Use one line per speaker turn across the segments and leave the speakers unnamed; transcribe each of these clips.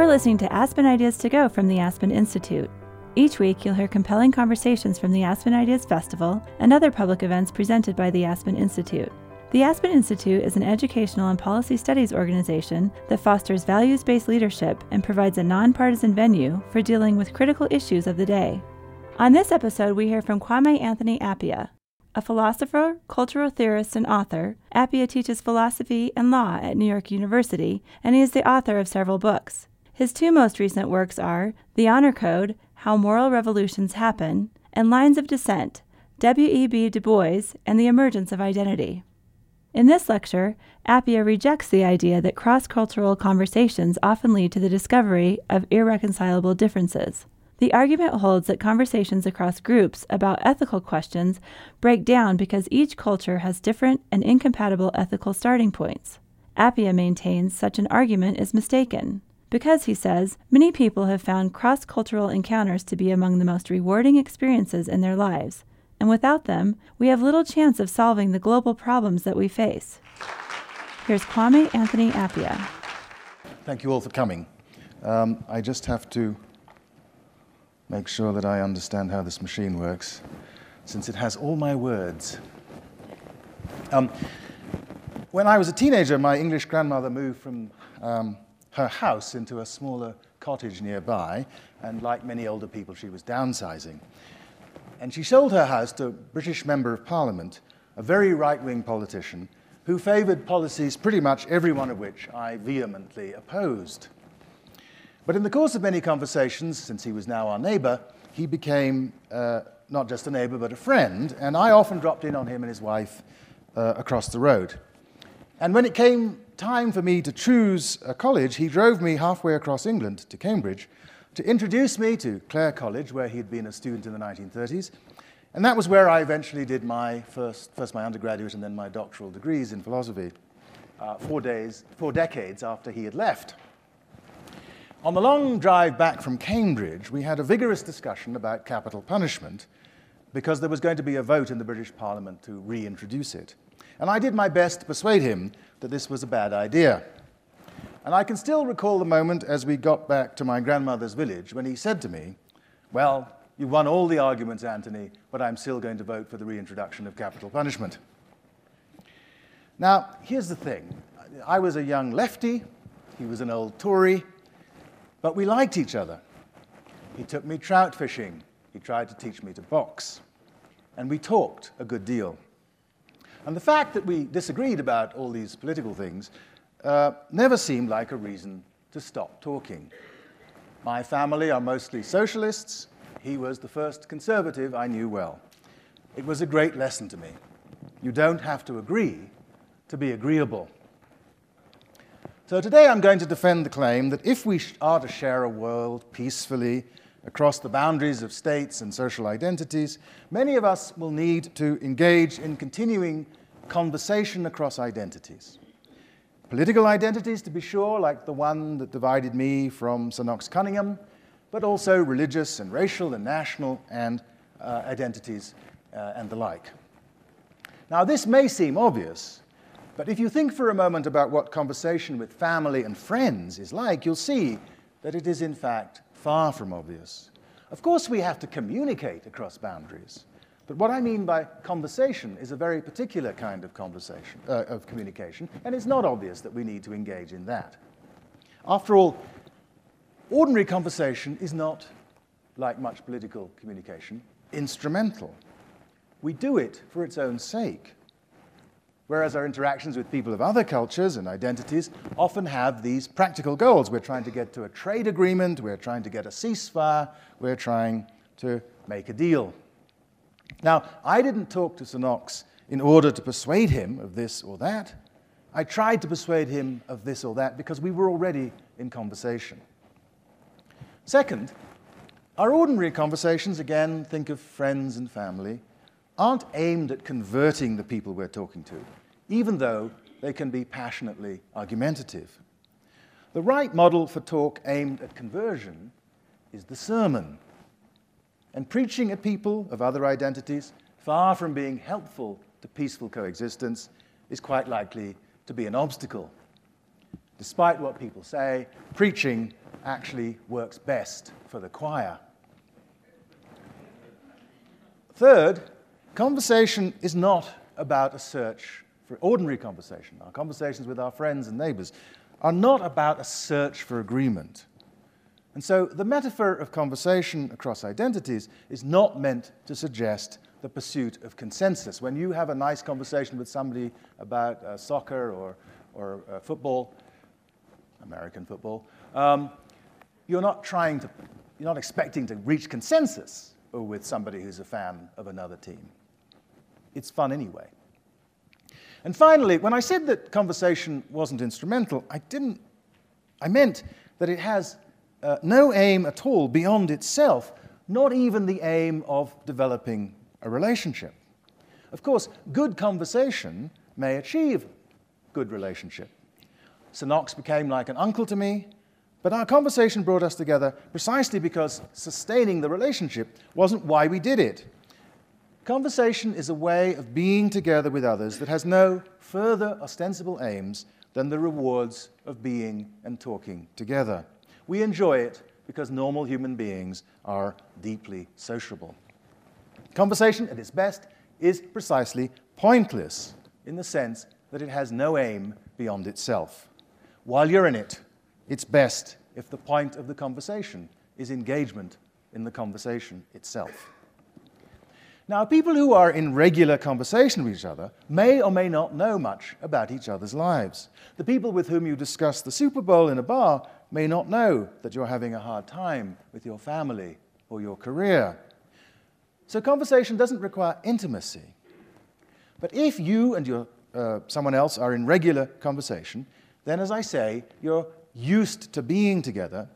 are listening to Aspen Ideas to Go from the Aspen Institute. Each week, you'll hear compelling conversations from the Aspen Ideas Festival and other public events presented by the Aspen Institute. The Aspen Institute is an educational and policy studies organization that fosters values based leadership and provides a nonpartisan venue for dealing with critical issues of the day. On this episode, we hear from Kwame Anthony Appiah. A philosopher, cultural theorist, and author, Appiah teaches philosophy and law at New York University, and he is the author of several books. His two most recent works are The Honor Code How Moral Revolutions Happen, and Lines of Descent W.E.B. Du Bois and the Emergence of Identity. In this lecture, Appiah rejects the idea that cross cultural conversations often lead to the discovery of irreconcilable differences. The argument holds that conversations across groups about ethical questions break down because each culture has different and incompatible ethical starting points. Appiah maintains such an argument is mistaken. Because, he says, many people have found cross cultural encounters to be among the most rewarding experiences in their lives, and without them, we have little chance of solving the global problems that we face. Here's Kwame Anthony Appiah.
Thank you all for coming. Um, I just have to make sure that I understand how this machine works, since it has all my words. Um, when I was a teenager, my English grandmother moved from um, her house into a smaller cottage nearby, and like many older people, she was downsizing. And she sold her house to a British Member of Parliament, a very right wing politician, who favoured policies pretty much every one of which I vehemently opposed. But in the course of many conversations, since he was now our neighbour, he became uh, not just a neighbour but a friend, and I often dropped in on him and his wife uh, across the road. And when it came time for me to choose a college, he drove me halfway across England to Cambridge to introduce me to Clare College, where he'd been a student in the 1930s. And that was where I eventually did my first, first my undergraduate and then my doctoral degrees in philosophy, uh, four, days, four decades after he had left. On the long drive back from Cambridge, we had a vigorous discussion about capital punishment because there was going to be a vote in the British Parliament to reintroduce it. And I did my best to persuade him that this was a bad idea. And I can still recall the moment as we got back to my grandmother's village when he said to me, Well, you won all the arguments, Anthony, but I'm still going to vote for the reintroduction of capital punishment. Now, here's the thing I was a young lefty, he was an old Tory, but we liked each other. He took me trout fishing, he tried to teach me to box, and we talked a good deal. And the fact that we disagreed about all these political things uh, never seemed like a reason to stop talking. My family are mostly socialists. He was the first conservative I knew well. It was a great lesson to me. You don't have to agree to be agreeable. So today I'm going to defend the claim that if we are to share a world peacefully across the boundaries of states and social identities, many of us will need to engage in continuing conversation across identities. Political identities, to be sure, like the one that divided me from Sir Knox Cunningham, but also religious and racial and national and uh, identities uh, and the like. Now, this may seem obvious, but if you think for a moment about what conversation with family and friends is like, you'll see that it is, in fact, far from obvious. Of course, we have to communicate across boundaries. But what I mean by conversation is a very particular kind of conversation, uh, of communication, and it's not obvious that we need to engage in that. After all, ordinary conversation is not, like much political communication, instrumental. We do it for its own sake. Whereas our interactions with people of other cultures and identities often have these practical goals. We're trying to get to a trade agreement, we're trying to get a ceasefire, we're trying to make a deal. Now, I didn't talk to Sir Knox in order to persuade him of this or that. I tried to persuade him of this or that because we were already in conversation. Second, our ordinary conversations, again, think of friends and family, aren't aimed at converting the people we're talking to, even though they can be passionately argumentative. The right model for talk aimed at conversion is the sermon, and preaching at people of other identities, far from being helpful to peaceful coexistence, is quite likely to be an obstacle. Despite what people say, preaching actually works best for the choir. Third, conversation is not about a search ordinary conversation. Our conversations with our friends and neighbors are not about a search for agreement. And so the metaphor of conversation across identities is not meant to suggest the pursuit of consensus. When you have a nice conversation with somebody about uh, soccer or, or uh, football, American football, um, you're not trying to, you're not expecting to reach consensus with somebody who's a fan of another team. It's fun anyway. And finally, when I said that conversation wasn't instrumental, I didn't, I meant that it has uh, no aim at all beyond itself, not even the aim of developing a relationship. Of course, good conversation may achieve good relationship. Sir Knox became like an uncle to me, but our conversation brought us together precisely because sustaining the relationship wasn't why we did it. Conversation is a way of being together with others that has no further ostensible aims than the rewards of being and talking together. We enjoy it because normal human beings are deeply sociable. Conversation, at its best, is precisely pointless in the sense that it has no aim beyond itself. While you're in it, it's best if the point of the conversation is engagement in the conversation itself. Now, people who are in regular conversation with each other may or may not know much about each other's lives. The people with whom you discuss the Super Bowl in a bar may not know that you're having a hard time with your family or your career. So, conversation doesn't require intimacy. But if you and your, uh, someone else are in regular conversation, then, as I say, you're used to being together.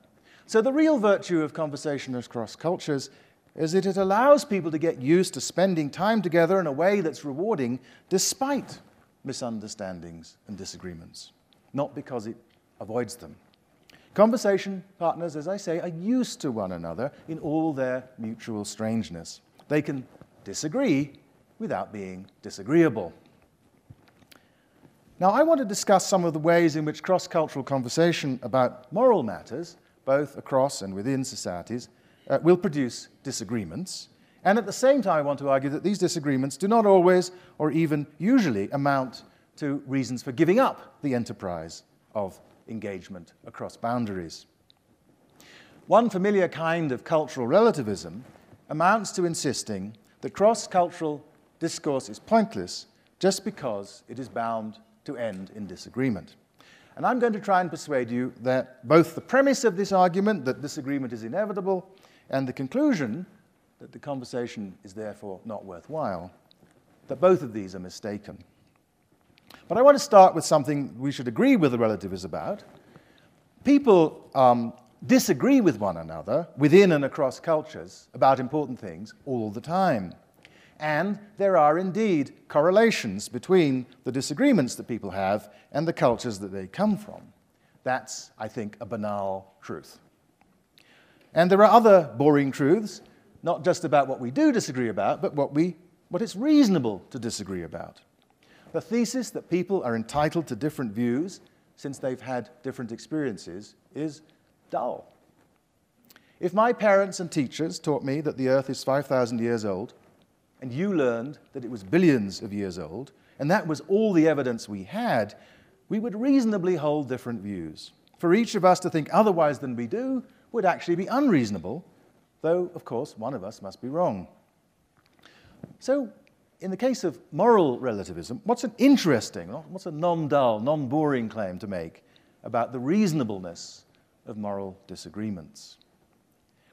So, the real virtue of conversation across cultures is that it allows people to get used to spending time together in a way that's rewarding despite misunderstandings and disagreements, not because it avoids them. Conversation partners, as I say, are used to one another in all their mutual strangeness. They can disagree without being disagreeable. Now, I want to discuss some of the ways in which cross cultural conversation about moral matters, both across and within societies, uh, will produce disagreements. And at the same time, I want to argue that these disagreements do not always, or even usually, amount to reasons for giving up the enterprise of engagement across boundaries. One familiar kind of cultural relativism amounts to insisting that cross cultural discourse is pointless just because it is bound to end in disagreement. And I'm going to try and persuade you that both the premise of this argument, that disagreement is inevitable, and the conclusion, that the conversation is therefore not worthwhile, that both of these are mistaken. But I want to start with something we should agree with the relativists about. People um, disagree with one another within and across cultures about important things all the time. And there are indeed correlations between the disagreements that people have and the cultures that they come from. That's, I think, a banal truth. And there are other boring truths, not just about what we do disagree about, but what, we, what it's reasonable to disagree about. The thesis that people are entitled to different views since they've had different experiences is dull. If my parents and teachers taught me that the earth is 5,000 years old, and you learned that it was billions of years old, and that was all the evidence we had, we would reasonably hold different views. For each of us to think otherwise than we do would actually be unreasonable, though, of course, one of us must be wrong. So, in the case of moral relativism, what's an interesting, what's a non dull, non boring claim to make about the reasonableness of moral disagreements?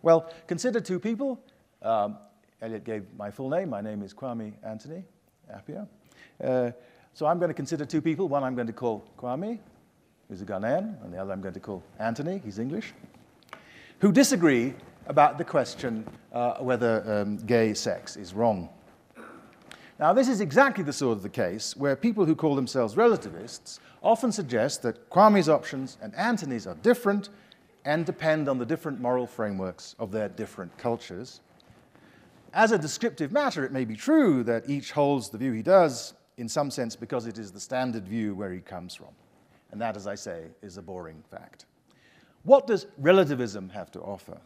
Well, consider two people. Um, Eliot gave my full name. My name is Kwame Anthony Appiah. Uh, so I'm going to consider two people. One I'm going to call Kwame, who's a Ghanaian, and the other I'm going to call Anthony, he's English, who disagree about the question uh, whether um, gay sex is wrong. Now, this is exactly the sort of the case where people who call themselves relativists often suggest that Kwame's options and Anthony's are different and depend on the different moral frameworks of their different cultures. As a descriptive matter, it may be true that each holds the view he does in some sense because it is the standard view where he comes from. And that, as I say, is a boring fact. What does relativism have to offer?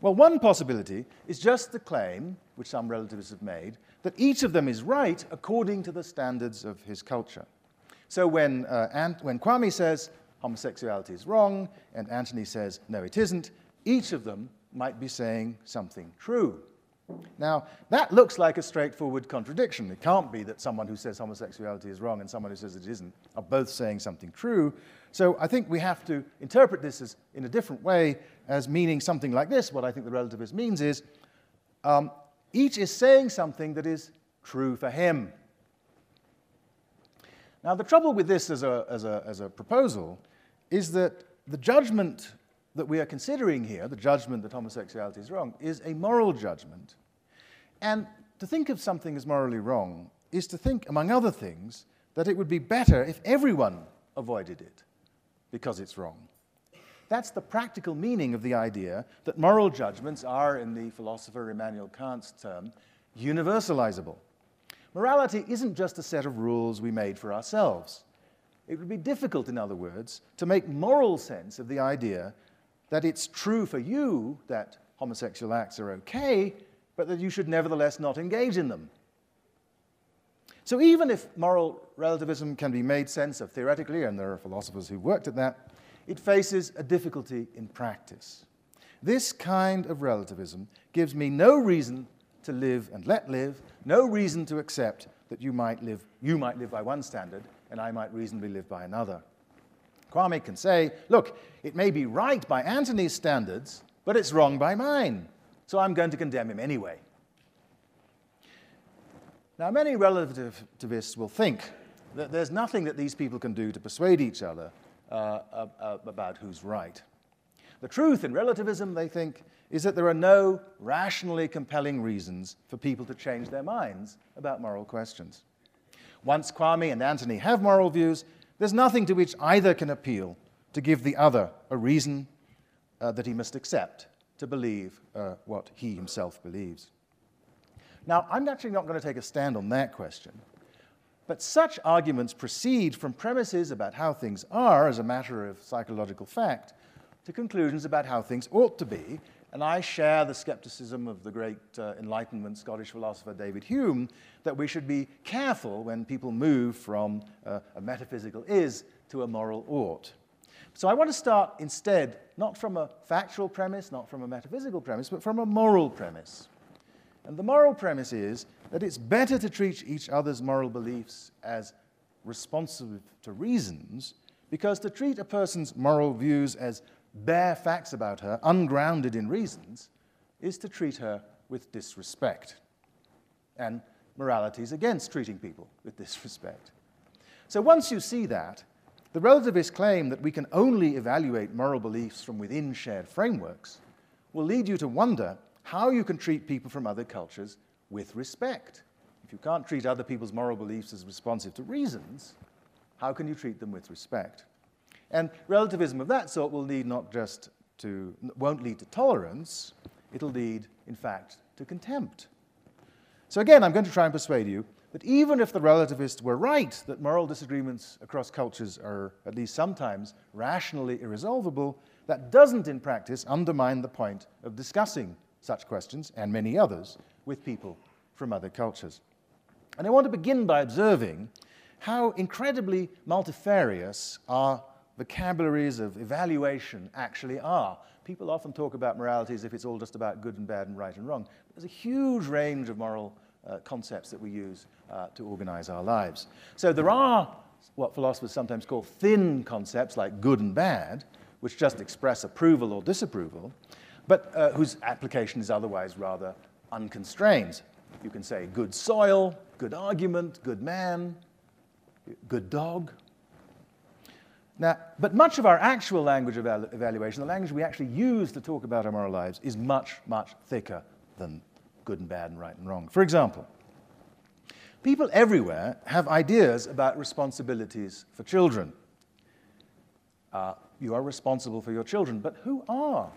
Well, one possibility is just the claim, which some relativists have made, that each of them is right according to the standards of his culture. So when, uh, Ant- when Kwame says homosexuality is wrong and Anthony says no, it isn't, each of them might be saying something true. Now, that looks like a straightforward contradiction. It can't be that someone who says homosexuality is wrong and someone who says it isn't are both saying something true. So I think we have to interpret this as, in a different way as meaning something like this. What I think the relativist means is um, each is saying something that is true for him. Now, the trouble with this as a, as a, as a proposal is that the judgment that we are considering here, the judgment that homosexuality is wrong, is a moral judgment. And to think of something as morally wrong is to think, among other things, that it would be better if everyone avoided it because it's wrong. That's the practical meaning of the idea that moral judgments are, in the philosopher Immanuel Kant's term, universalizable. Morality isn't just a set of rules we made for ourselves. It would be difficult, in other words, to make moral sense of the idea that it's true for you that homosexual acts are okay, but that you should nevertheless not engage in them. So even if moral relativism can be made sense of theoretically, and there are philosophers who worked at that, it faces a difficulty in practice. This kind of relativism gives me no reason to live and let live, no reason to accept that you might live, you might live by one standard and I might reasonably live by another. Kwame can say, look, it may be right by Anthony's standards, but it's wrong by mine, so I'm going to condemn him anyway. Now, many relativists will think that there's nothing that these people can do to persuade each other uh, uh, about who's right. The truth in relativism, they think, is that there are no rationally compelling reasons for people to change their minds about moral questions. Once Kwame and Anthony have moral views, there's nothing to which either can appeal to give the other a reason uh, that he must accept to believe uh, what he himself believes. Now, I'm actually not going to take a stand on that question, but such arguments proceed from premises about how things are as a matter of psychological fact to conclusions about how things ought to be and I share the skepticism of the great uh, Enlightenment Scottish philosopher David Hume that we should be careful when people move from uh, a metaphysical is to a moral ought. So I want to start instead not from a factual premise, not from a metaphysical premise, but from a moral premise. And the moral premise is that it's better to treat each other's moral beliefs as responsive to reasons because to treat a person's moral views as bare facts about her, ungrounded in reasons, is to treat her with disrespect. And morality is against treating people with disrespect. So once you see that, the relativist claim that we can only evaluate moral beliefs from within shared frameworks will lead you to wonder how you can treat people from other cultures with respect. If you can't treat other people's moral beliefs as responsive to reasons, how can you treat them with respect? And relativism of that sort will lead not just to, won't lead to tolerance, it'll lead, in fact, to contempt. So again, I'm going to try and persuade you that even if the relativists were right that moral disagreements across cultures are, at least sometimes, rationally irresolvable, that doesn't in practice undermine the point of discussing such questions, and many others, with people from other cultures. And I want to begin by observing how incredibly multifarious our vocabularies of evaluation actually are. People often talk about morality as if it's all just about good and bad and right and wrong. There's a huge range of moral uh, concepts that we use uh, to organize our lives. So there are what philosophers sometimes call thin concepts like good and bad, which just express approval or disapproval, but uh, whose application is otherwise rather unconstrained. You can say good soil, good argument, good man, good dog, now, but much of our actual language evalu evaluation, the language we actually use to talk about our moral lives, is much, much thicker than good and bad and right and wrong. For example, people everywhere have ideas about responsibilities for children. Uh, you are responsible for your children, but who are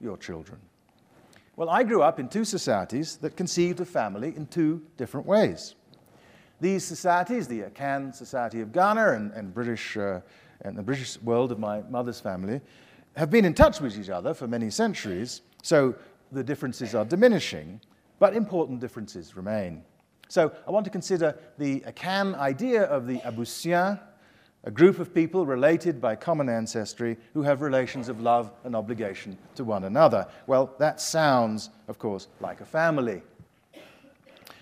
your children? Well, I grew up in two societies that conceived of family in two different ways. These societies, the Akan Society of Ghana and, and British uh, and the British world of my mother's family, have been in touch with each other for many centuries, so the differences are diminishing, but important differences remain. So I want to consider the Akan idea of the Abusuas, a group of people related by common ancestry who have relations of love and obligation to one another. Well, that sounds, of course, like a family.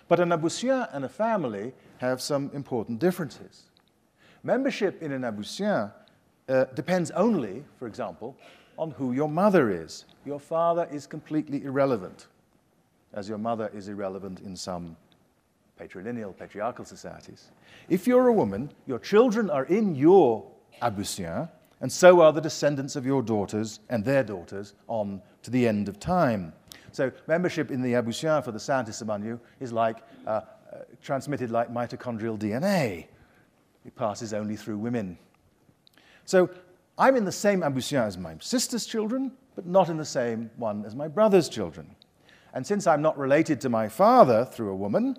But an Abusua and a family have some important differences. Membership in an Abusua uh, depends only, for example, on who your mother is. Your father is completely irrelevant, as your mother is irrelevant in some patrilineal, patriarchal societies. If you're a woman, your children are in your Abusua, and so are the descendants of your daughters and their daughters on to the end of time. So membership in the Abusua for the scientists among you is like uh, uh, transmitted like mitochondrial DNA. It passes only through women. So I'm in the same Abusua as my sister's children, but not in the same one as my brother's children. And since I'm not related to my father through a woman,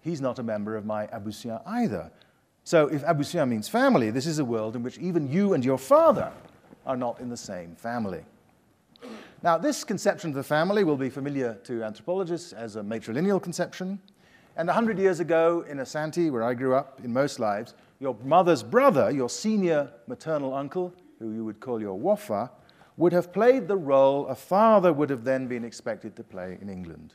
he's not a member of my Abusua either. So if Abusua means family, this is a world in which even you and your father are not in the same family. Now, this conception of the family will be familiar to anthropologists as a matrilineal conception. And 100 years ago in Asante, where I grew up in most lives, your mother's brother, your senior maternal uncle, who you would call your wafa, would have played the role a father would have then been expected to play in England.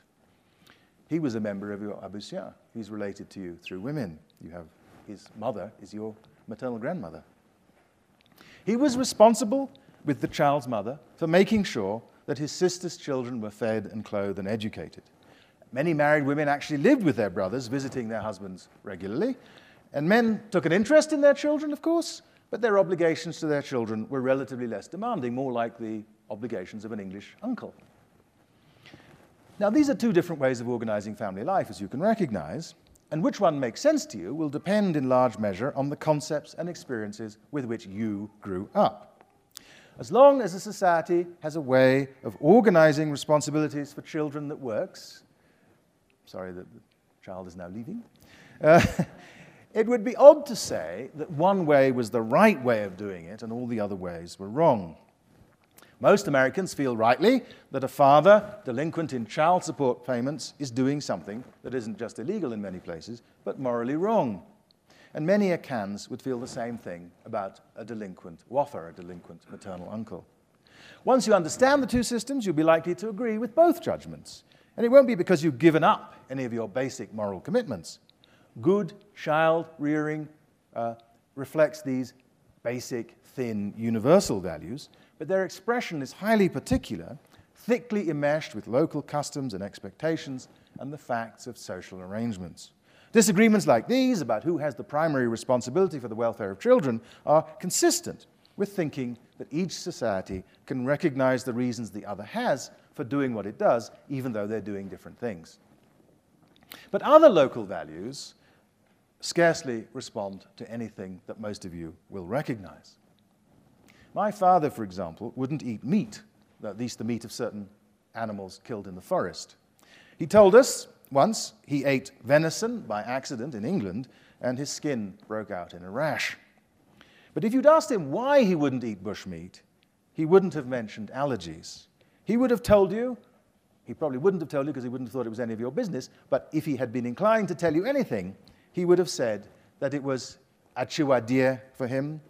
He was a member of your Abusua. He's related to you through women. You have his mother is your maternal grandmother. He was responsible with the child's mother for making sure that his sister's children were fed and clothed and educated. Many married women actually lived with their brothers, visiting their husbands regularly. And men took an interest in their children, of course, but their obligations to their children were relatively less demanding, more like the obligations of an English uncle. Now, these are two different ways of organizing family life, as you can recognize, and which one makes sense to you will depend in large measure on the concepts and experiences with which you grew up. As long as a society has a way of organizing responsibilities for children that works, sorry that the child is now leaving, uh, it would be odd to say that one way was the right way of doing it and all the other ways were wrong. Most Americans feel rightly that a father delinquent in child support payments is doing something that isn't just illegal in many places, but morally wrong. And many Akans would feel the same thing about a delinquent wafa, a delinquent maternal uncle. Once you understand the two systems, you'll be likely to agree with both judgments. And it won't be because you've given up any of your basic moral commitments. Good child rearing uh, reflects these basic, thin, universal values, but their expression is highly particular, thickly enmeshed with local customs and expectations and the facts of social arrangements. Disagreements like these about who has the primary responsibility for the welfare of children are consistent with thinking that each society can recognize the reasons the other has for doing what it does, even though they're doing different things. But other local values scarcely respond to anything that most of you will recognize. My father, for example, wouldn't eat meat, at least the meat of certain animals killed in the forest. He told us once he ate venison by accident in England, and his skin broke out in a rash. But if you'd asked him why he wouldn't eat bushmeat, he wouldn't have mentioned allergies. He would have told you, he probably wouldn't have told you because he wouldn't have thought it was any of your business, but if he had been inclined to tell you anything, he would have said that it was Achiwadie for him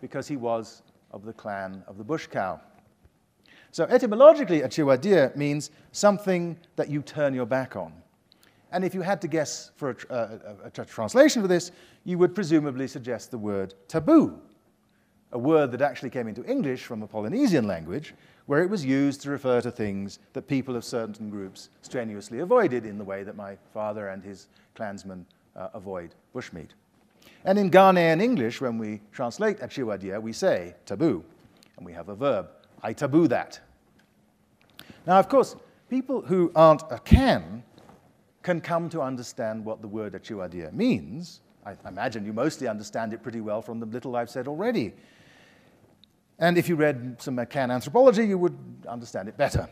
because he was of the clan of the bush cow. So etymologically, Achiwadie means something that you turn your back on. And if you had to guess for a, uh, a, a, translation for this, you would presumably suggest the word taboo, a word that actually came into English from a Polynesian language, where it was used to refer to things that people of certain groups strenuously avoided in the way that my father and his clansmen uh, avoid bushmeat. And in Ghanaian English, when we translate Achiwadie, we say taboo, and we have a verb, I taboo that. Now, of course, people who aren't Akan can come to understand what the word Achiwadie means. I imagine you mostly understand it pretty well from the little I've said already. And if you read some Akan anthropology, you would understand it better.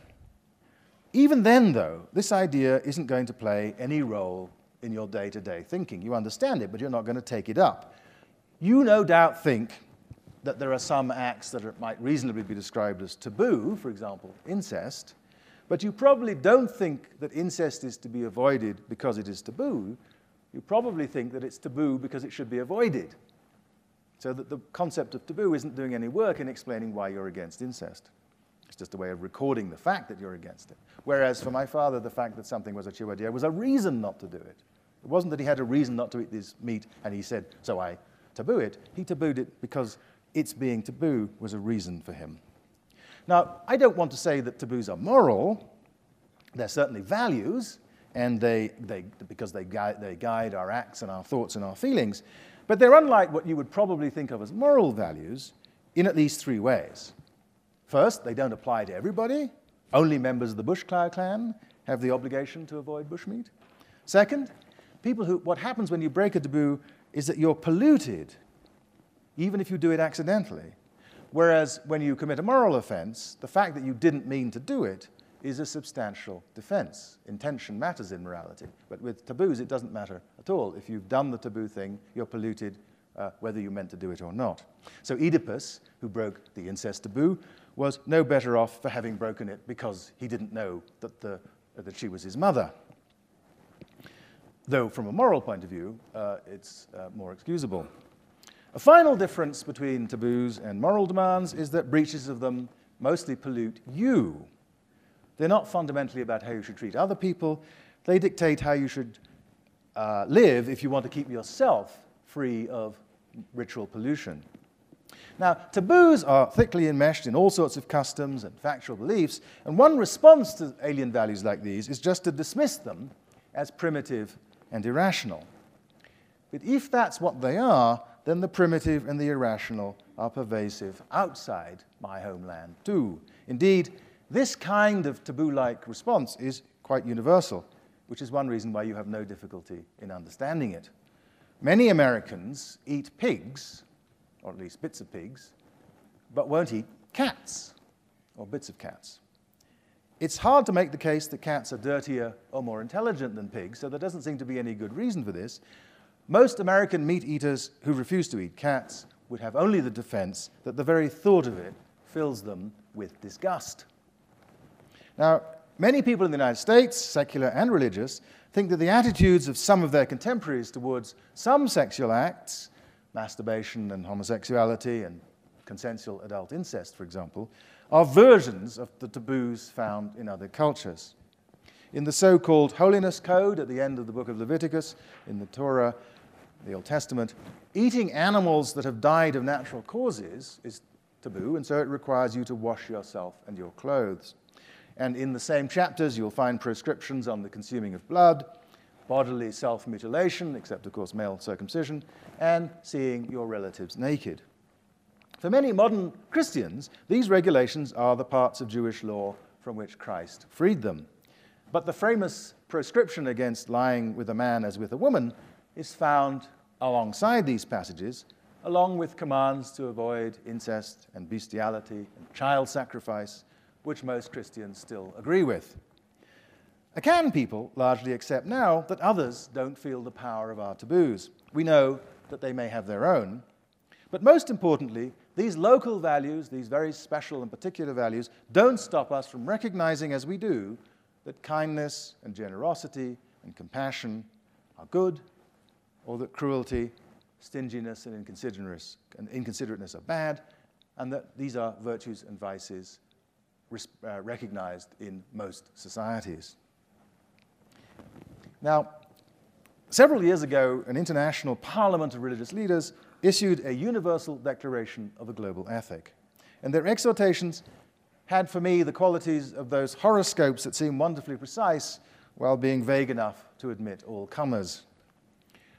Even then, though, this idea isn't going to play any role in your day to day thinking. You understand it, but you're not going to take it up. You no doubt think that there are some acts that are, might reasonably be described as taboo, for example, incest, but you probably don't think that incest is to be avoided because it is taboo. You probably think that it's taboo because it should be avoided. So that the concept of taboo isn't doing any work in explaining why you're against incest. It's just a way of recording the fact that you're against it. Whereas for my father, the fact that something was a chiwadea was a reason not to do it. It wasn't that he had a reason not to eat this meat and he said, so I taboo it. He tabooed it because its being taboo was a reason for him. Now, I don't want to say that taboos are moral. They're certainly values, and they, they, because they guide, they guide our acts and our thoughts and our feelings. But they're unlike what you would probably think of as moral values in at least three ways. First, they don't apply to everybody. Only members of the bush cow clan have the obligation to avoid bushmeat. Second, people who, what happens when you break a taboo is that you're polluted, even if you do it accidentally. Whereas when you commit a moral offense, the fact that you didn't mean to do it is a substantial defense. Intention matters in morality. But with taboos, it doesn't matter at all. If you've done the taboo thing, you're polluted uh, whether you meant to do it or not. So Oedipus, who broke the incest taboo, was no better off for having broken it because he didn't know that, the, that she was his mother. Though, from a moral point of view, uh, it's uh, more excusable. A final difference between taboos and moral demands is that breaches of them mostly pollute you. They're not fundamentally about how you should treat other people, they dictate how you should uh, live if you want to keep yourself free of ritual pollution. Now, taboos are thickly enmeshed in all sorts of customs and factual beliefs, and one response to alien values like these is just to dismiss them as primitive and irrational. But if that's what they are, then the primitive and the irrational are pervasive outside my homeland too. Indeed, this kind of taboo like response is quite universal, which is one reason why you have no difficulty in understanding it. Many Americans eat pigs, or at least bits of pigs, but won't eat cats or bits of cats. It's hard to make the case that cats are dirtier or more intelligent than pigs, so there doesn't seem to be any good reason for this. Most American meat eaters who refuse to eat cats would have only the defense that the very thought of it fills them with disgust. Now, many people in the United States, secular and religious, think that the attitudes of some of their contemporaries towards some sexual acts, masturbation and homosexuality and consensual adult incest, for example, are versions of the taboos found in other cultures. In the so called Holiness Code at the end of the book of Leviticus, in the Torah, the Old Testament, eating animals that have died of natural causes is taboo, and so it requires you to wash yourself and your clothes. And in the same chapters, you'll find prescriptions on the consuming of blood, bodily self mutilation, except, of course, male circumcision, and seeing your relatives naked. For many modern Christians, these regulations are the parts of Jewish law from which Christ freed them. But the famous proscription against lying with a man as with a woman is found alongside these passages, along with commands to avoid incest and bestiality and child sacrifice which most Christians still agree with. Akan people largely accept now that others don't feel the power of our taboos. We know that they may have their own. But most importantly, these local values, these very special and particular values, don't stop us from recognizing as we do that kindness and generosity and compassion are good, or that cruelty, stinginess, and inconsiderateness are bad, and that these are virtues and vices uh, recognized in most societies. Now, several years ago, an international parliament of religious leaders issued a universal declaration of a global ethic. And their exhortations had for me the qualities of those horoscopes that seem wonderfully precise while being vague enough to admit all comers.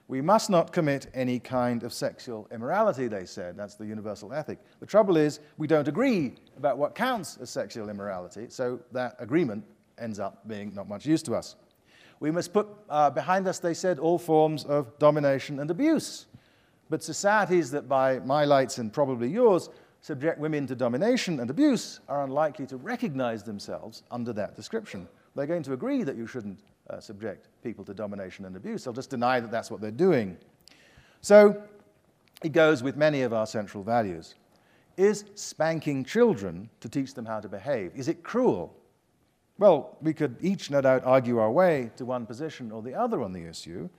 We must not commit any kind of sexual immorality, they said. That's the universal ethic. The trouble is, we don't agree about what counts as sexual immorality, so that agreement ends up being not much use to us. We must put uh, behind us, they said, all forms of domination and abuse. But societies that, by my lights and probably yours, subject women to domination and abuse are unlikely to recognize themselves under that description. They're going to agree that you shouldn't uh, subject people to domination and abuse. They'll just deny that that's what they're doing. So it goes with many of our central values. Is spanking children to teach them how to behave? Is it cruel? Well, we could each no doubt argue our way to one position or the other on the issue,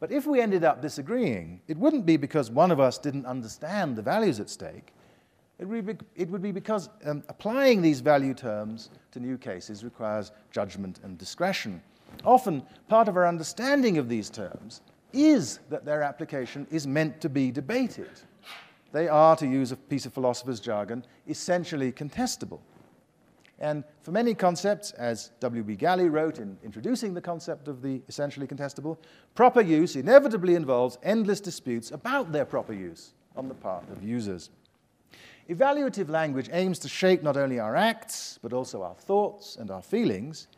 but if we ended up disagreeing, it wouldn't be because one of us didn't understand the values at stake. It would be, because um, applying these value terms to new cases requires judgment and discretion. Often, part of our understanding of these terms is that their application is meant to be debated. They are, to use a piece of philosopher's jargon, essentially contestable. And for many concepts, as W.B. Gallie wrote in introducing the concept of the essentially contestable, proper use inevitably involves endless disputes about their proper use on the part of users. Evaluative language aims to shape not only our acts, but also our thoughts and our feelings.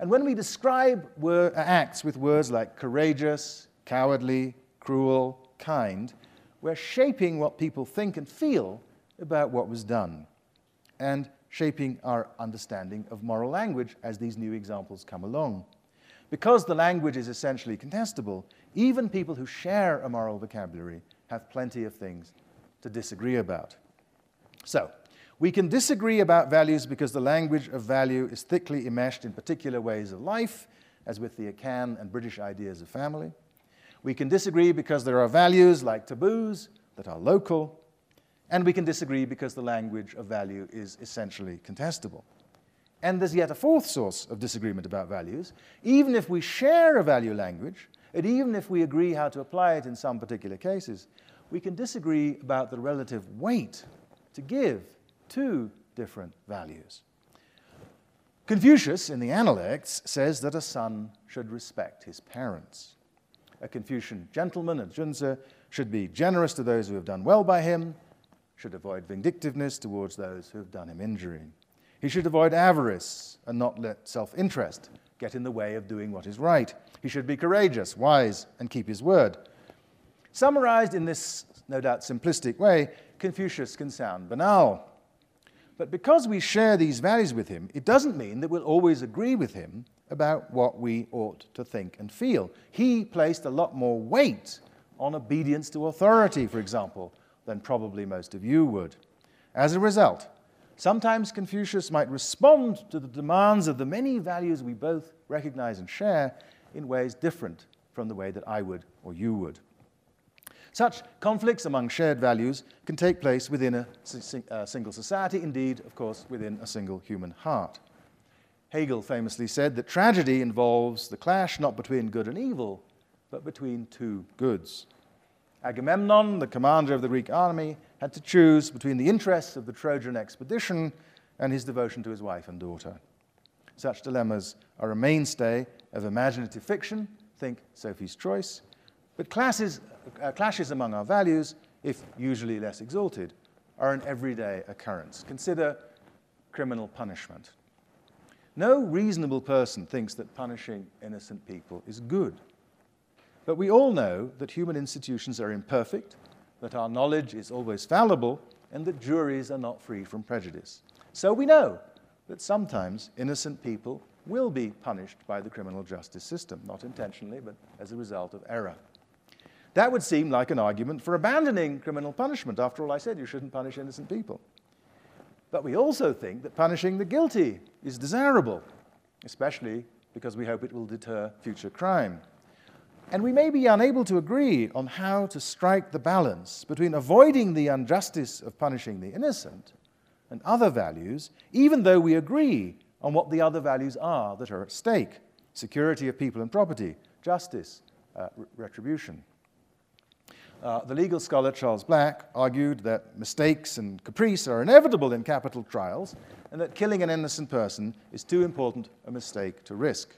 And when we describe uh, acts with words like courageous, cowardly, cruel, kind, we're shaping what people think and feel about what was done. And shaping our understanding of moral language as these new examples come along. Because the language is essentially contestable, even people who share a moral vocabulary have plenty of things to disagree about. So, we can disagree about values because the language of value is thickly enmeshed in particular ways of life, as with the Akan and British ideas of family. We can disagree because there are values like taboos that are local, and we can disagree because the language of value is essentially contestable. And there's yet a fourth source of disagreement about values. Even if we share a value language, and even if we agree how to apply it in some particular cases, we can disagree about the relative weight to give to different values. Confucius, in the Analects, says that a son should respect his parents. A Confucian gentleman, a junzi, should be generous to those who have done well by him should avoid vindictiveness towards those who have done him injury. He should avoid avarice and not let self interest get in the way of doing what is right. He should be courageous, wise, and keep his word. Summarized in this, no doubt, simplistic way, Confucius can sound banal. But because we share these values with him, it doesn't mean that we'll always agree with him about what we ought to think and feel. He placed a lot more weight on obedience to authority, for example, than probably most of you would. As a result, sometimes Confucius might respond to the demands of the many values we both recognize and share in ways different from the way that I would or you would. Such conflicts among shared values can take place within a, a uh, single society, indeed, of course, within a single human heart. Hegel famously said that tragedy involves the clash not between good and evil, but between two goods. Agamemnon, the commander of the Greek army, had to choose between the interests of the Trojan expedition and his devotion to his wife and daughter. Such dilemmas are a mainstay of imaginative fiction, think Sophie's Choice, but classes, uh, clashes among our values, if usually less exalted, are an everyday occurrence. Consider criminal punishment. No reasonable person thinks that punishing innocent people is good. But we all know that human institutions are imperfect, that our knowledge is always fallible, and that juries are not free from prejudice. So we know that sometimes innocent people will be punished by the criminal justice system, not intentionally, but as a result of error. That would seem like an argument for abandoning criminal punishment. After all, I said you shouldn't punish innocent people. But we also think that punishing the guilty is desirable, especially because we hope it will deter future crime. And we may be unable to agree on how to strike the balance between avoiding the injustice of punishing the innocent and other values, even though we agree on what the other values are that are at stake security of people and property, justice, uh, retribution. Uh, the legal scholar Charles Black argued that mistakes and caprice are inevitable in capital trials and that killing an innocent person is too important a mistake to risk.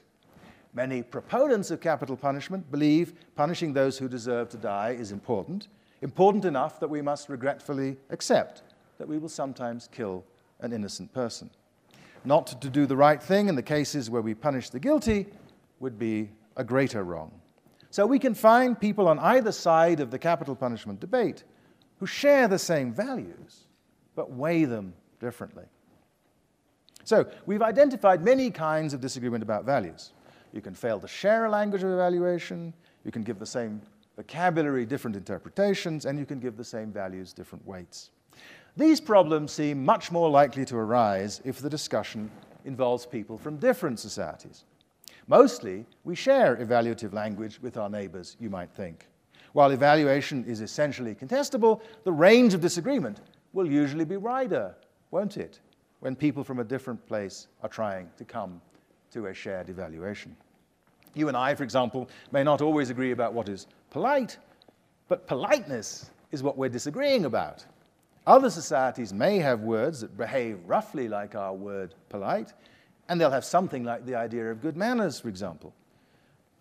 Many proponents of capital punishment believe punishing those who deserve to die is important, important enough that we must regretfully accept that we will sometimes kill an innocent person. Not to do the right thing in the cases where we punish the guilty would be a greater wrong. So we can find people on either side of the capital punishment debate who share the same values, but weigh them differently. So we've identified many kinds of disagreement about values. You can fail to share a language of evaluation. You can give the same vocabulary different interpretations, and you can give the same values different weights. These problems seem much more likely to arise if the discussion involves people from different societies. Mostly, we share evaluative language with our neighbors, you might think. While evaluation is essentially contestable, the range of disagreement will usually be wider, won't it, when people from a different place are trying to come to a shared evaluation. You and I, for example, may not always agree about what is polite, but politeness is what we're disagreeing about. Other societies may have words that behave roughly like our word polite, and they'll have something like the idea of good manners, for example.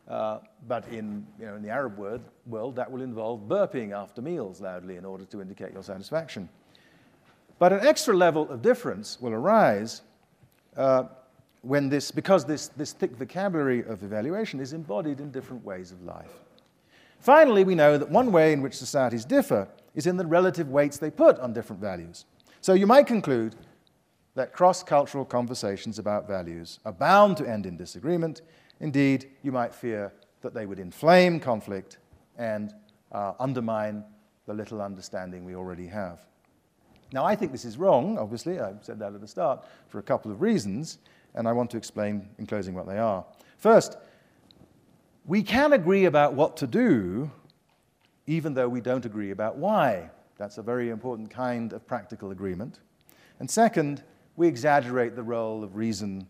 Uh, but in, you know, in the Arab word, world, that will involve burping after meals loudly in order to indicate your satisfaction. But an extra level of difference will arise uh, when this, because this, this thick vocabulary of evaluation is embodied in different ways of life. Finally, we know that one way in which societies differ is in the relative weights they put on different values. So you might conclude that cross cultural conversations about values are bound to end in disagreement. Indeed, you might fear that they would inflame conflict and uh, undermine the little understanding we already have. Now, I think this is wrong, obviously. I said that at the start for a couple of reasons, and I want to explain in closing what they are. First, we can agree about what to do even though we don't agree about why. That's a very important kind of practical agreement. And second, we exaggerate the role of reason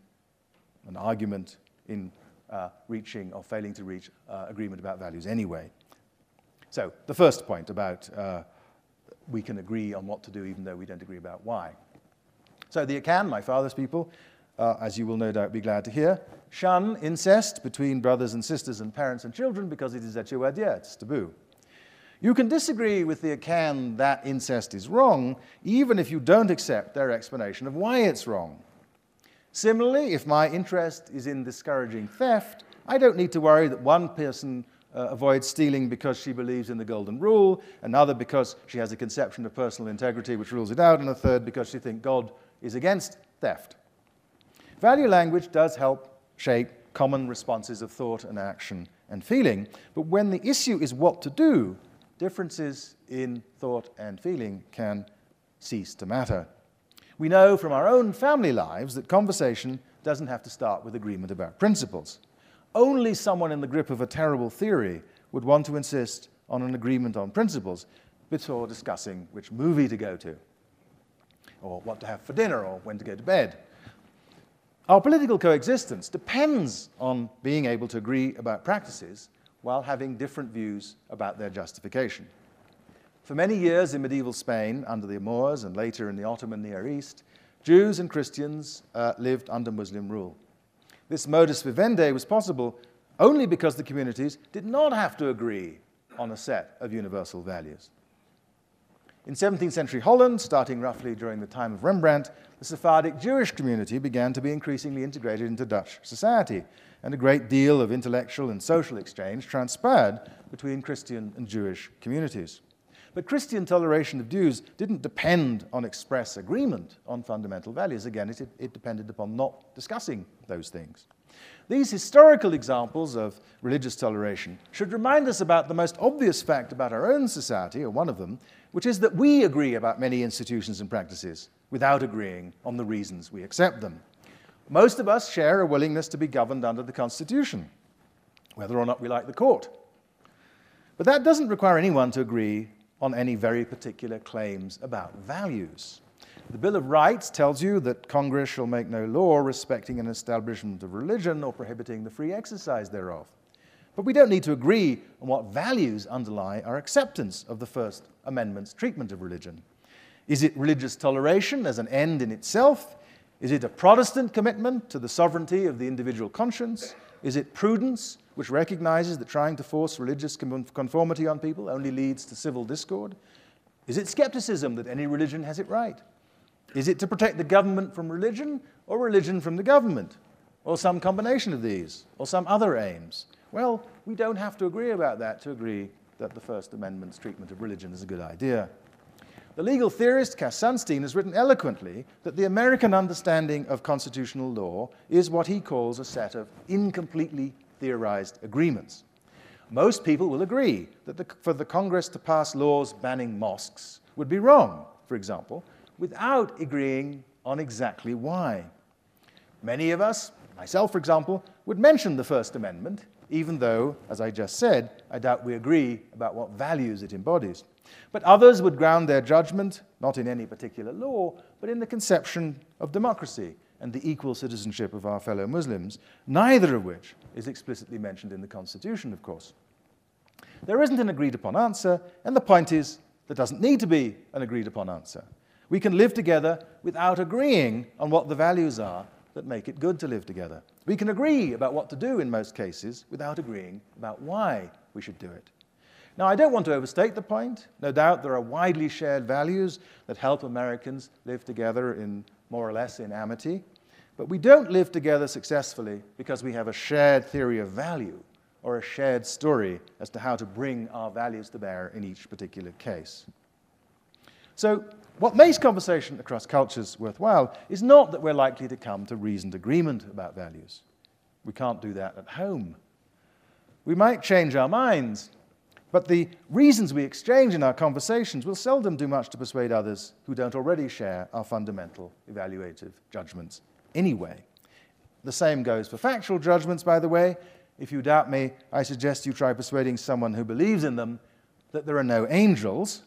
and argument in uh, reaching or failing to reach uh, agreement about values anyway. So, the first point about uh, we can agree on what to do even though we don't agree about why. So, the Akan, my father's people, uh, as you will no doubt be glad to hear, shun incest between brothers and sisters and parents and children because it is echuadia, it's taboo. You can disagree with the Akan that incest is wrong, even if you don't accept their explanation of why it's wrong. Similarly, if my interest is in discouraging theft, I don't need to worry that one person uh, avoids stealing because she believes in the golden rule, another because she has a conception of personal integrity which rules it out, and a third because she thinks God is against theft. Value language does help shape common responses of thought and action and feeling, but when the issue is what to do, differences in thought and feeling can cease to matter. We know from our own family lives that conversation doesn't have to start with agreement about principles. Only someone in the grip of a terrible theory would want to insist on an agreement on principles before discussing which movie to go to, or what to have for dinner, or when to go to bed. Our political coexistence depends on being able to agree about practices while having different views about their justification. For many years in medieval Spain, under the Moors and later in the Ottoman Near East, Jews and Christians uh, lived under Muslim rule. This modus vivendi was possible only because the communities did not have to agree on a set of universal values. In 17th century Holland, starting roughly during the time of Rembrandt, the Sephardic Jewish community began to be increasingly integrated into Dutch society, and a great deal of intellectual and social exchange transpired between Christian and Jewish communities. But Christian toleration of Jews didn't depend on express agreement on fundamental values. Again, it, it depended upon not discussing those things. These historical examples of religious toleration should remind us about the most obvious fact about our own society, or one of them, which is that we agree about many institutions and practices without agreeing on the reasons we accept them. Most of us share a willingness to be governed under the Constitution, whether or not we like the court. But that doesn't require anyone to agree on any very particular claims about values. The Bill of Rights tells you that Congress shall make no law respecting an establishment of religion or prohibiting the free exercise thereof. But we don't need to agree on what values underlie our acceptance of the First Amendment's treatment of religion. Is it religious toleration as an end in itself? Is it a Protestant commitment to the sovereignty of the individual conscience? Is it prudence, which recognizes that trying to force religious conformity on people only leads to civil discord? Is it skepticism that any religion has it right? Is it to protect the government from religion or religion from the government? Or some combination of these, or some other aims? Well, we don't have to agree about that to agree that the First Amendment's treatment of religion is a good idea. The legal theorist Cass Sunstein has written eloquently that the American understanding of constitutional law is what he calls a set of incompletely theorized agreements. Most people will agree that the, for the Congress to pass laws banning mosques would be wrong, for example, without agreeing on exactly why. Many of us, myself for example, would mention the First Amendment, even though, as I just said, I doubt we agree about what values it embodies. But others would ground their judgment not in any particular law, but in the conception of democracy and the equal citizenship of our fellow Muslims, neither of which is explicitly mentioned in the Constitution, of course. There isn't an agreed upon answer, and the point is, there doesn't need to be an agreed upon answer. We can live together without agreeing on what the values are that make it good to live together. We can agree about what to do in most cases without agreeing about why we should do it. Now, I don't want to overstate the point. No doubt there are widely shared values that help Americans live together in more or less in amity. But we don't live together successfully because we have a shared theory of value or a shared story as to how to bring our values to bear in each particular case. So, what makes conversation across cultures worthwhile is not that we're likely to come to reasoned agreement about values. We can't do that at home. We might change our minds, but the reasons we exchange in our conversations will seldom do much to persuade others who don't already share our fundamental evaluative judgments anyway. The same goes for factual judgments, by the way. If you doubt me, I suggest you try persuading someone who believes in them that there are no angels,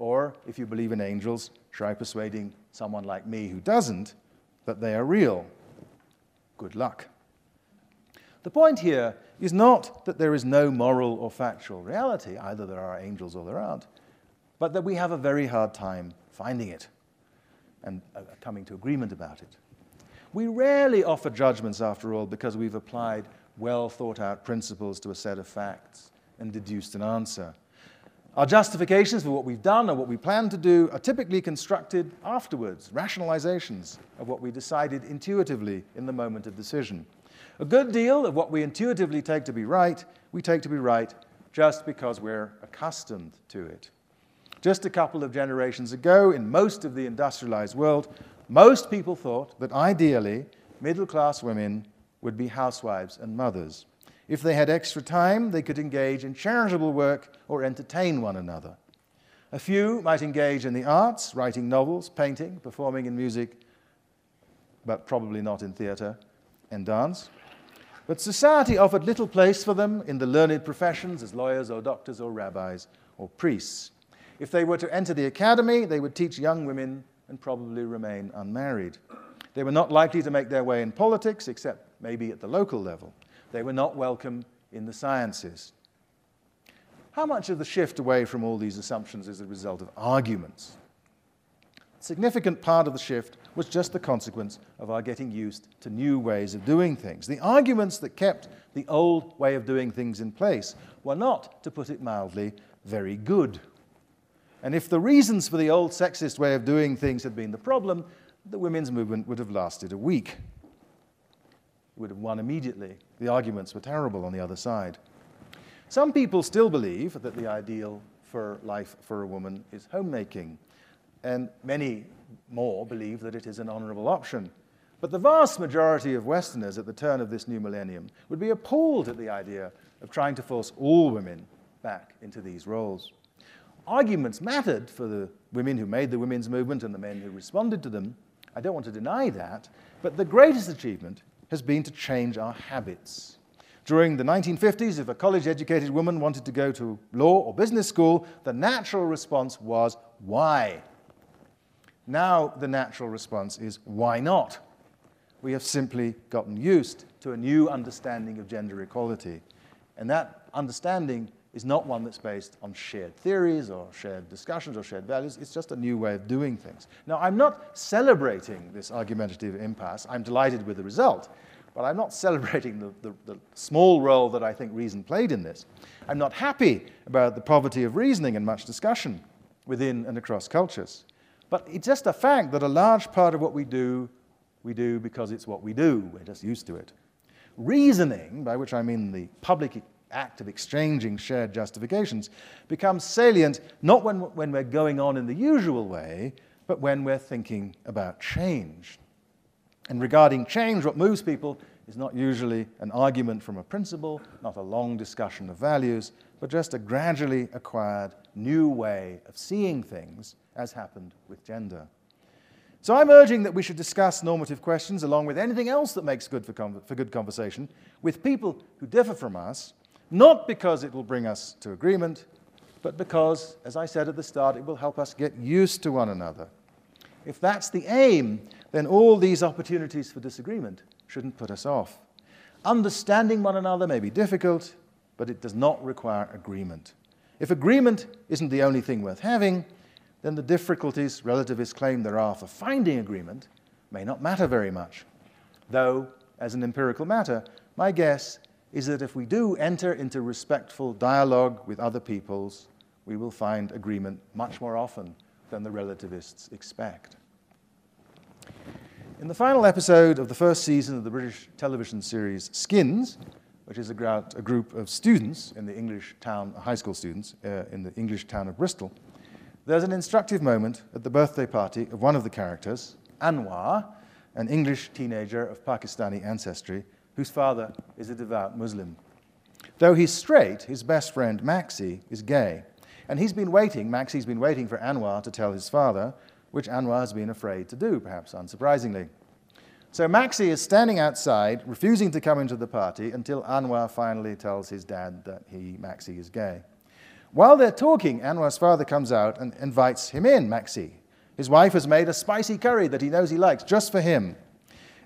or if you believe in angels, try persuading someone like me who doesn't that they are real. Good luck. The point here is not that there is no moral or factual reality, either there are angels or there aren't, but that we have a very hard time finding it and uh, coming to agreement about it. We rarely offer judgments, after all, because we've applied well thought out principles to a set of facts and deduced an answer. Our justifications for what we've done or what we plan to do are typically constructed afterwards, rationalizations of what we decided intuitively in the moment of decision. A good deal of what we intuitively take to be right, we take to be right just because we're accustomed to it. Just a couple of generations ago, in most of the industrialized world, most people thought that ideally middle class women would be housewives and mothers. If they had extra time, they could engage in charitable work or entertain one another. A few might engage in the arts, writing novels, painting, performing in music, but probably not in theatre and dance. But society offered little place for them in the learned professions as lawyers or doctors or rabbis or priests. If they were to enter the academy, they would teach young women and probably remain unmarried. They were not likely to make their way in politics, except maybe at the local level. They were not welcome in the sciences. How much of the shift away from all these assumptions is a result of arguments? A significant part of the shift was just the consequence of our getting used to new ways of doing things. The arguments that kept the old way of doing things in place were not, to put it mildly, very good. And if the reasons for the old sexist way of doing things had been the problem, the women's movement would have lasted a week. Would have won immediately. The arguments were terrible on the other side. Some people still believe that the ideal for life for a woman is homemaking, and many more believe that it is an honorable option. But the vast majority of Westerners at the turn of this new millennium would be appalled at the idea of trying to force all women back into these roles arguments mattered for the women who made the women's movement and the men who responded to them. I don't want to deny that. But the greatest achievement has been to change our habits. During the 1950s, if a college educated woman wanted to go to law or business school, the natural response was, why? Now, the natural response is, why not? We have simply gotten used to a new understanding of gender equality. And that understanding is not one that's based on shared theories or shared discussions or shared values. It's just a new way of doing things. Now, I'm not celebrating this argumentative impasse. I'm delighted with the result. But I'm not celebrating the, the, the, small role that I think reason played in this. I'm not happy about the poverty of reasoning and much discussion within and across cultures. But it's just a fact that a large part of what we do, we do because it's what we do. We're just used to it. Reasoning, by which I mean the public act of exchanging shared justifications becomes salient not when, when we're going on in the usual way, but when we're thinking about change. And regarding change, what moves people is not usually an argument from a principle, not a long discussion of values, but just a gradually acquired new way of seeing things, as happened with gender. So I'm urging that we should discuss normative questions along with anything else that makes good for, for good conversation with people who differ from us, not because it will bring us to agreement, but because, as I said at the start, it will help us get used to one another. If that's the aim, then all these opportunities for disagreement shouldn't put us off. Understanding one another may be difficult, but it does not require agreement. If agreement isn't the only thing worth having, then the difficulties relativists claim there are for finding agreement may not matter very much. Though, as an empirical matter, my guess is that if we do enter into respectful dialogue with other peoples, we will find agreement much more often than the relativists expect. In the final episode of the first season of the British television series Skins, which is about a, group of students in the English town, high school students uh, in the English town of Bristol, there's an instructive moment at the birthday party of one of the characters, Anwar, an English teenager of Pakistani ancestry whose father is a devout Muslim. Though he's straight, his best friend Maxxie is gay. And he's been waiting, Maxxie's been waiting for Anwar to tell his father, which Anwar has been afraid to do, perhaps unsurprisingly. So Maxxie is standing outside, refusing to come into the party until Anwar finally tells his dad that he, Maxxie, is gay. While they're talking, Anwar's father comes out and invites him in, Maxxie. His wife has made a spicy curry that he knows he likes just for him.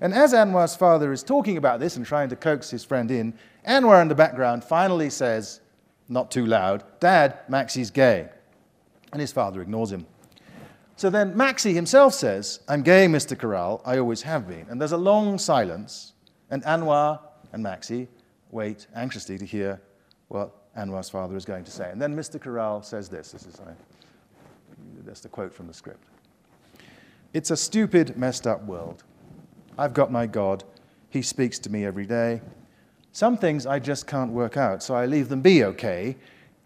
And as Anwar's father is talking about this and trying to coax his friend in, Anwar in the background finally says, not too loud, Dad, Maxxie's gay. And his father ignores him. So then Maxxie himself says, I'm gay, Mr. Kharral, I always have been. And there's a long silence, and Anwar and Maxxie wait anxiously to hear what Anwar's father is going to say. And then Mr. Kharral says this. This is I, that's the quote from the script. It's a stupid, messed up world. I've got my God. He speaks to me every day. Some things I just can't work out, so I leave them be okay,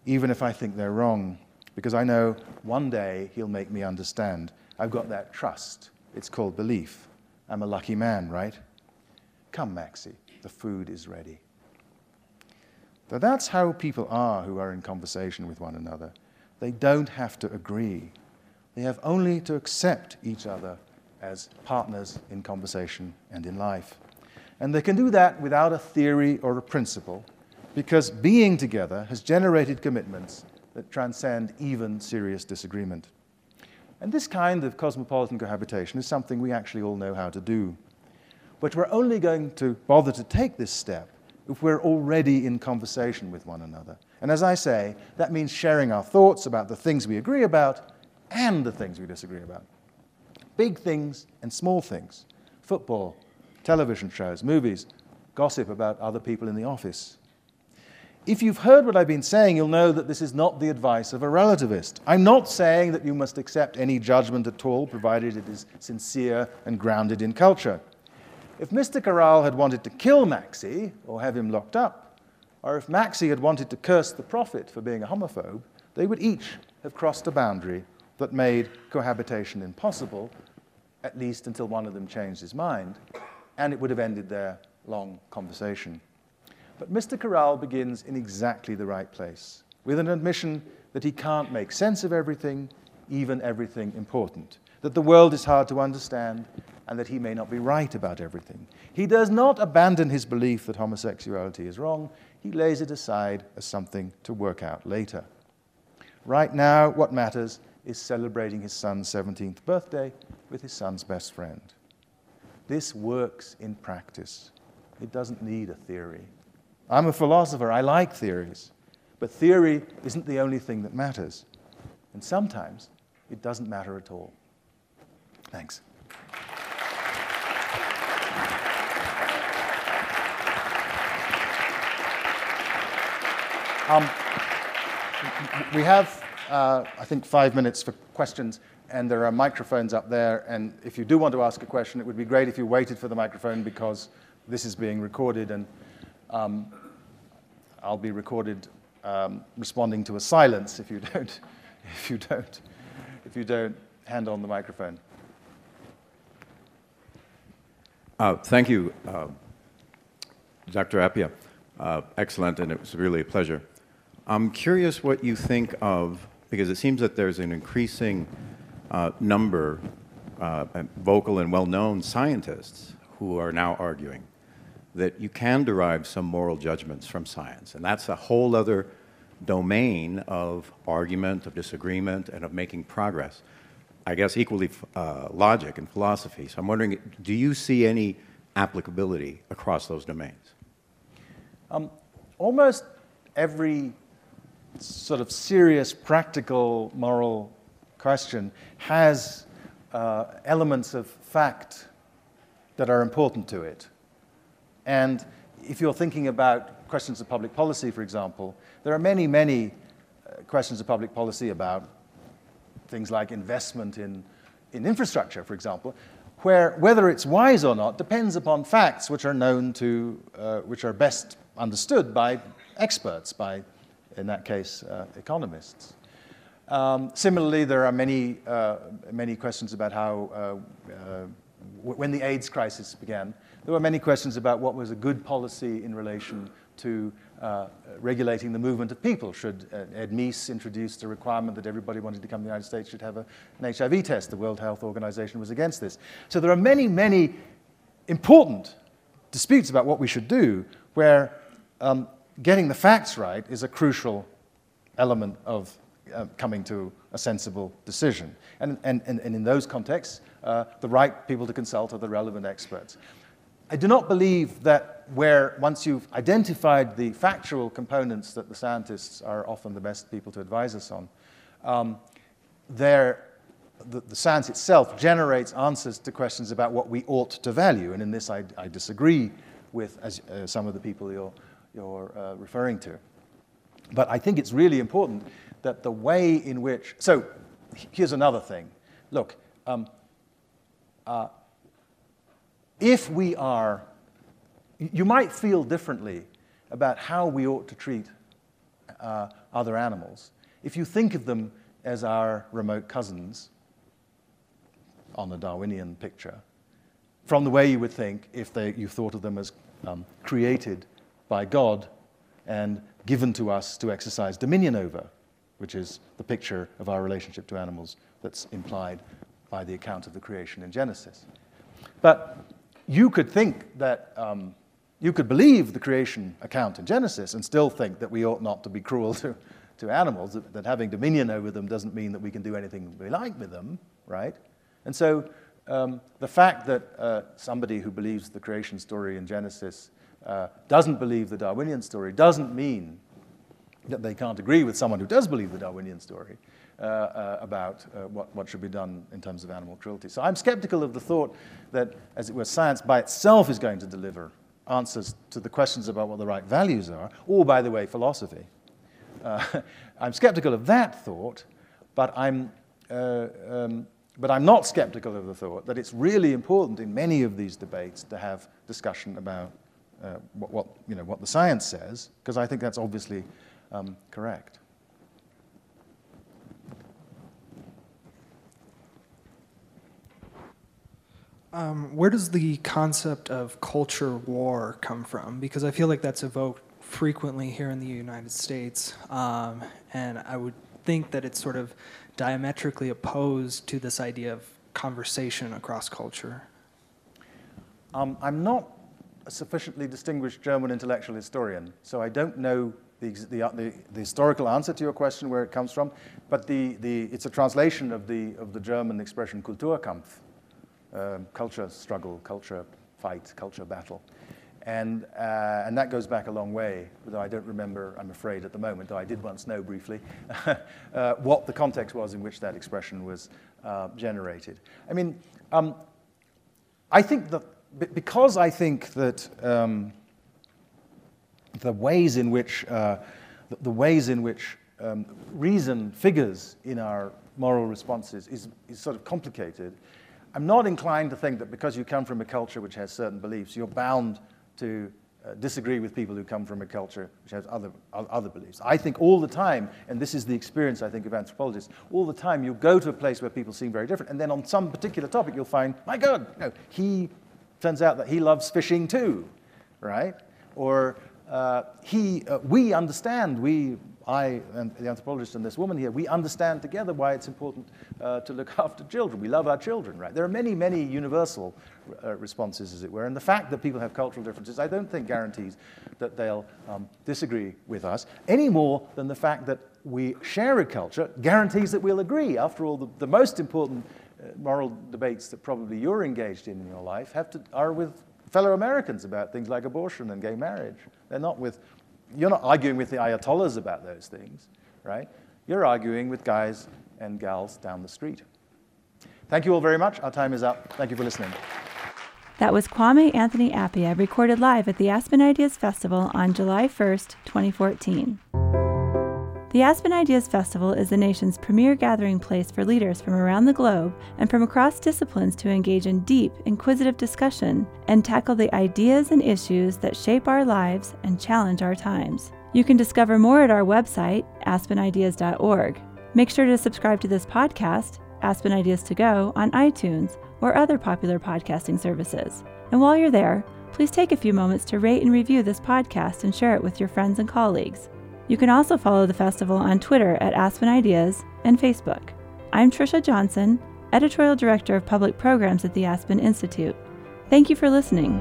even if I think they're wrong, because I know one day He'll make me understand. I've got that trust. It's called belief. I'm a lucky man, right? Come, Maxxie, the food is ready. But that's how people are who are in conversation with one another. They don't have to agree. They have only to accept each other as partners in conversation and in life. And they can do that without a theory or a principle, because being together has generated commitments that transcend even serious disagreement. And this kind of cosmopolitan cohabitation is something we actually all know how to do. But we're only going to bother to take this step if we're already in conversation with one another. And as I say, that means sharing our thoughts about the things we agree about and the things we disagree about. Big things and small things football, television shows, movies, gossip about other people in the office. If you've heard what I've been saying, you'll know that this is not the advice of a relativist. I'm not saying that you must accept any judgment at all, provided it is sincere and grounded in culture. If Mr. Kharral had wanted to kill Maxxie or have him locked up, or if Maxxie had wanted to curse the prophet for being a homophobe, they would each have crossed a boundary that made cohabitation impossible, at least until one of them changed his mind, and it would have ended their long conversation. But Mr. Kharral begins in exactly the right place, with an admission that he can't make sense of everything, even everything important, that the world is hard to understand, and that he may not be right about everything. He does not abandon his belief that homosexuality is wrong, he lays it aside as something to work out later. Right now, what matters is celebrating his son's 17th birthday with his son's best friend. This works in practice. It doesn't need a theory. I'm a philosopher, I like theories. But theory isn't the only thing that matters. And sometimes it doesn't matter at all. Thanks. Um, we have, uh, I think, five minutes for questions, and there are microphones up there. And if you do want to ask a question, it would be great if you waited for the microphone because this is being recorded, and um, I'll be recorded um, responding to a silence if you don't, if you don't, if you don't hand on the microphone.
Uh, thank you, uh, Dr. Appiah. Uh, excellent, and it was really a pleasure. I'm curious what you think of, because it seems that there's an increasing uh, number uh, vocal and well known scientists who are now arguing that you can derive some moral judgments from science. And that's a whole other domain of argument, of disagreement, and of making progress. I guess equally uh, logic and philosophy. So I'm wondering do you see any applicability across those domains?
Um, almost every sort of serious, practical, moral question has uh, elements of fact that are important to it. And if you're thinking about questions of public policy, for example, there are many, many uh, questions of public policy about things like investment in, in infrastructure, for example, where whether it's wise or not depends upon facts which are known to, uh, which are best understood by experts, by, in that case, uh, economists. Um, similarly, there are many, uh, many questions about how, uh, when the AIDS crisis began, there were many questions about what was a good policy in relation to uh, regulating the movement of people. Should uh, Ed Meese introduced a requirement that everybody wanting to come to the United States should have a, an HIV test? The World Health Organization was against this. So there are many, many important disputes about what we should do where um, getting the facts right is a crucial element of uh, coming to a sensible decision. And, and, and, and in those contexts, uh, the right people to consult are the relevant experts. I do not believe that where once you've identified the factual components that the scientists are often the best people to advise us on, um, the, the, science itself generates answers to questions about what we ought to value. And in this, I, I disagree with as, uh, some of the people you're, you're uh, referring to. But I think it's really important that the way in which, so here's another thing. Look, um, uh, if we are, you might feel differently about how we ought to treat uh, other animals if you think of them as our remote cousins on the Darwinian picture, from the way you would think if they, you thought of them as um, created by God and given to us to exercise dominion over, which is the picture of our relationship to animals that's implied by the account of the creation in Genesis. But you could think that um, you could believe the creation account in Genesis and still think that we ought not to be cruel to, to animals, that, that having dominion over them doesn't mean that we can do anything we like with them, right? And so um, the fact that uh, somebody who believes the creation story in Genesis uh, doesn't believe the Darwinian story doesn't mean that they can't agree with someone who does believe the Darwinian story. Uh, uh, about uh, what, what should be done in terms of animal cruelty. So I'm skeptical of the thought that, as it were, science by itself is going to deliver answers to the questions about what the right values are, or, by the way, philosophy. Uh, I'm skeptical of that thought, but I'm, uh, um, but I'm not skeptical of the thought that it's really important in many of these debates to have discussion about uh, what, what, you know, what the science says, because I think that's obviously um, correct.
Um, where does the concept of culture war come from? Because I feel like that's evoked frequently here in the United States, um, and I would think that it's sort of diametrically opposed to this idea of conversation across culture.
Um, I'm not a sufficiently distinguished German intellectual historian, so I don't know the, the, the, the, historical answer to your question where it comes from, but the, the, it's a translation of the, of the German expression Kulturkampf, um, culture struggle, culture fight, culture battle. And, uh, and that goes back a long way, though I don't remember, I'm afraid, at the moment, though I did once know briefly, uh, what the context was in which that expression was uh, generated. I mean, um, I think that because I think that um, the ways in which, uh, the, ways in which um, reason figures in our moral responses is, is sort of complicated, I'm not inclined to think that because you come from a culture which has certain beliefs, you're bound to uh, disagree with people who come from a culture which has other, other beliefs. I think all the time, and this is the experience I think of anthropologists, all the time you go to a place where people seem very different, and then on some particular topic you'll find, my God, no, he turns out that he loves fishing too, right? Or uh, he, uh, we understand, we I and the anthropologist and this woman here, we understand together why it's important uh, to look after children. We love our children, right? There are many, many universal uh, responses, as it were, and the fact that people have cultural differences, I don't think guarantees that they'll um, disagree with us any more than the fact that we share a culture guarantees that we'll agree. After all, the, the most important Uh, moral debates that probably you're engaged in in your life have to, are with fellow Americans about things like abortion and gay marriage. They're not with, you're not arguing with the Ayatollahs about those things, right? You're arguing with guys and gals down the street. Thank you all very much. Our time is up. Thank you for listening.
That was Kwame Anthony Appiah, recorded live at the Aspen Ideas Festival on July 1st, 2014. The Aspen Ideas Festival is the nation's premier gathering place for leaders from around the globe and from across disciplines to engage in deep, inquisitive discussion and tackle the ideas and issues that shape our lives and challenge our times. You can discover more at our website, aspenideas.org. Make sure to subscribe to this podcast, Aspen Ideas to Go, on iTunes or other popular podcasting services. And while you're there, please take a few moments to rate and review this podcast and share it with your friends and colleagues. You can also follow the festival on Twitter at Aspen Ideas and Facebook. I'm Trisha Johnson, Editorial Director of Public Programs at the Aspen Institute. Thank you for listening.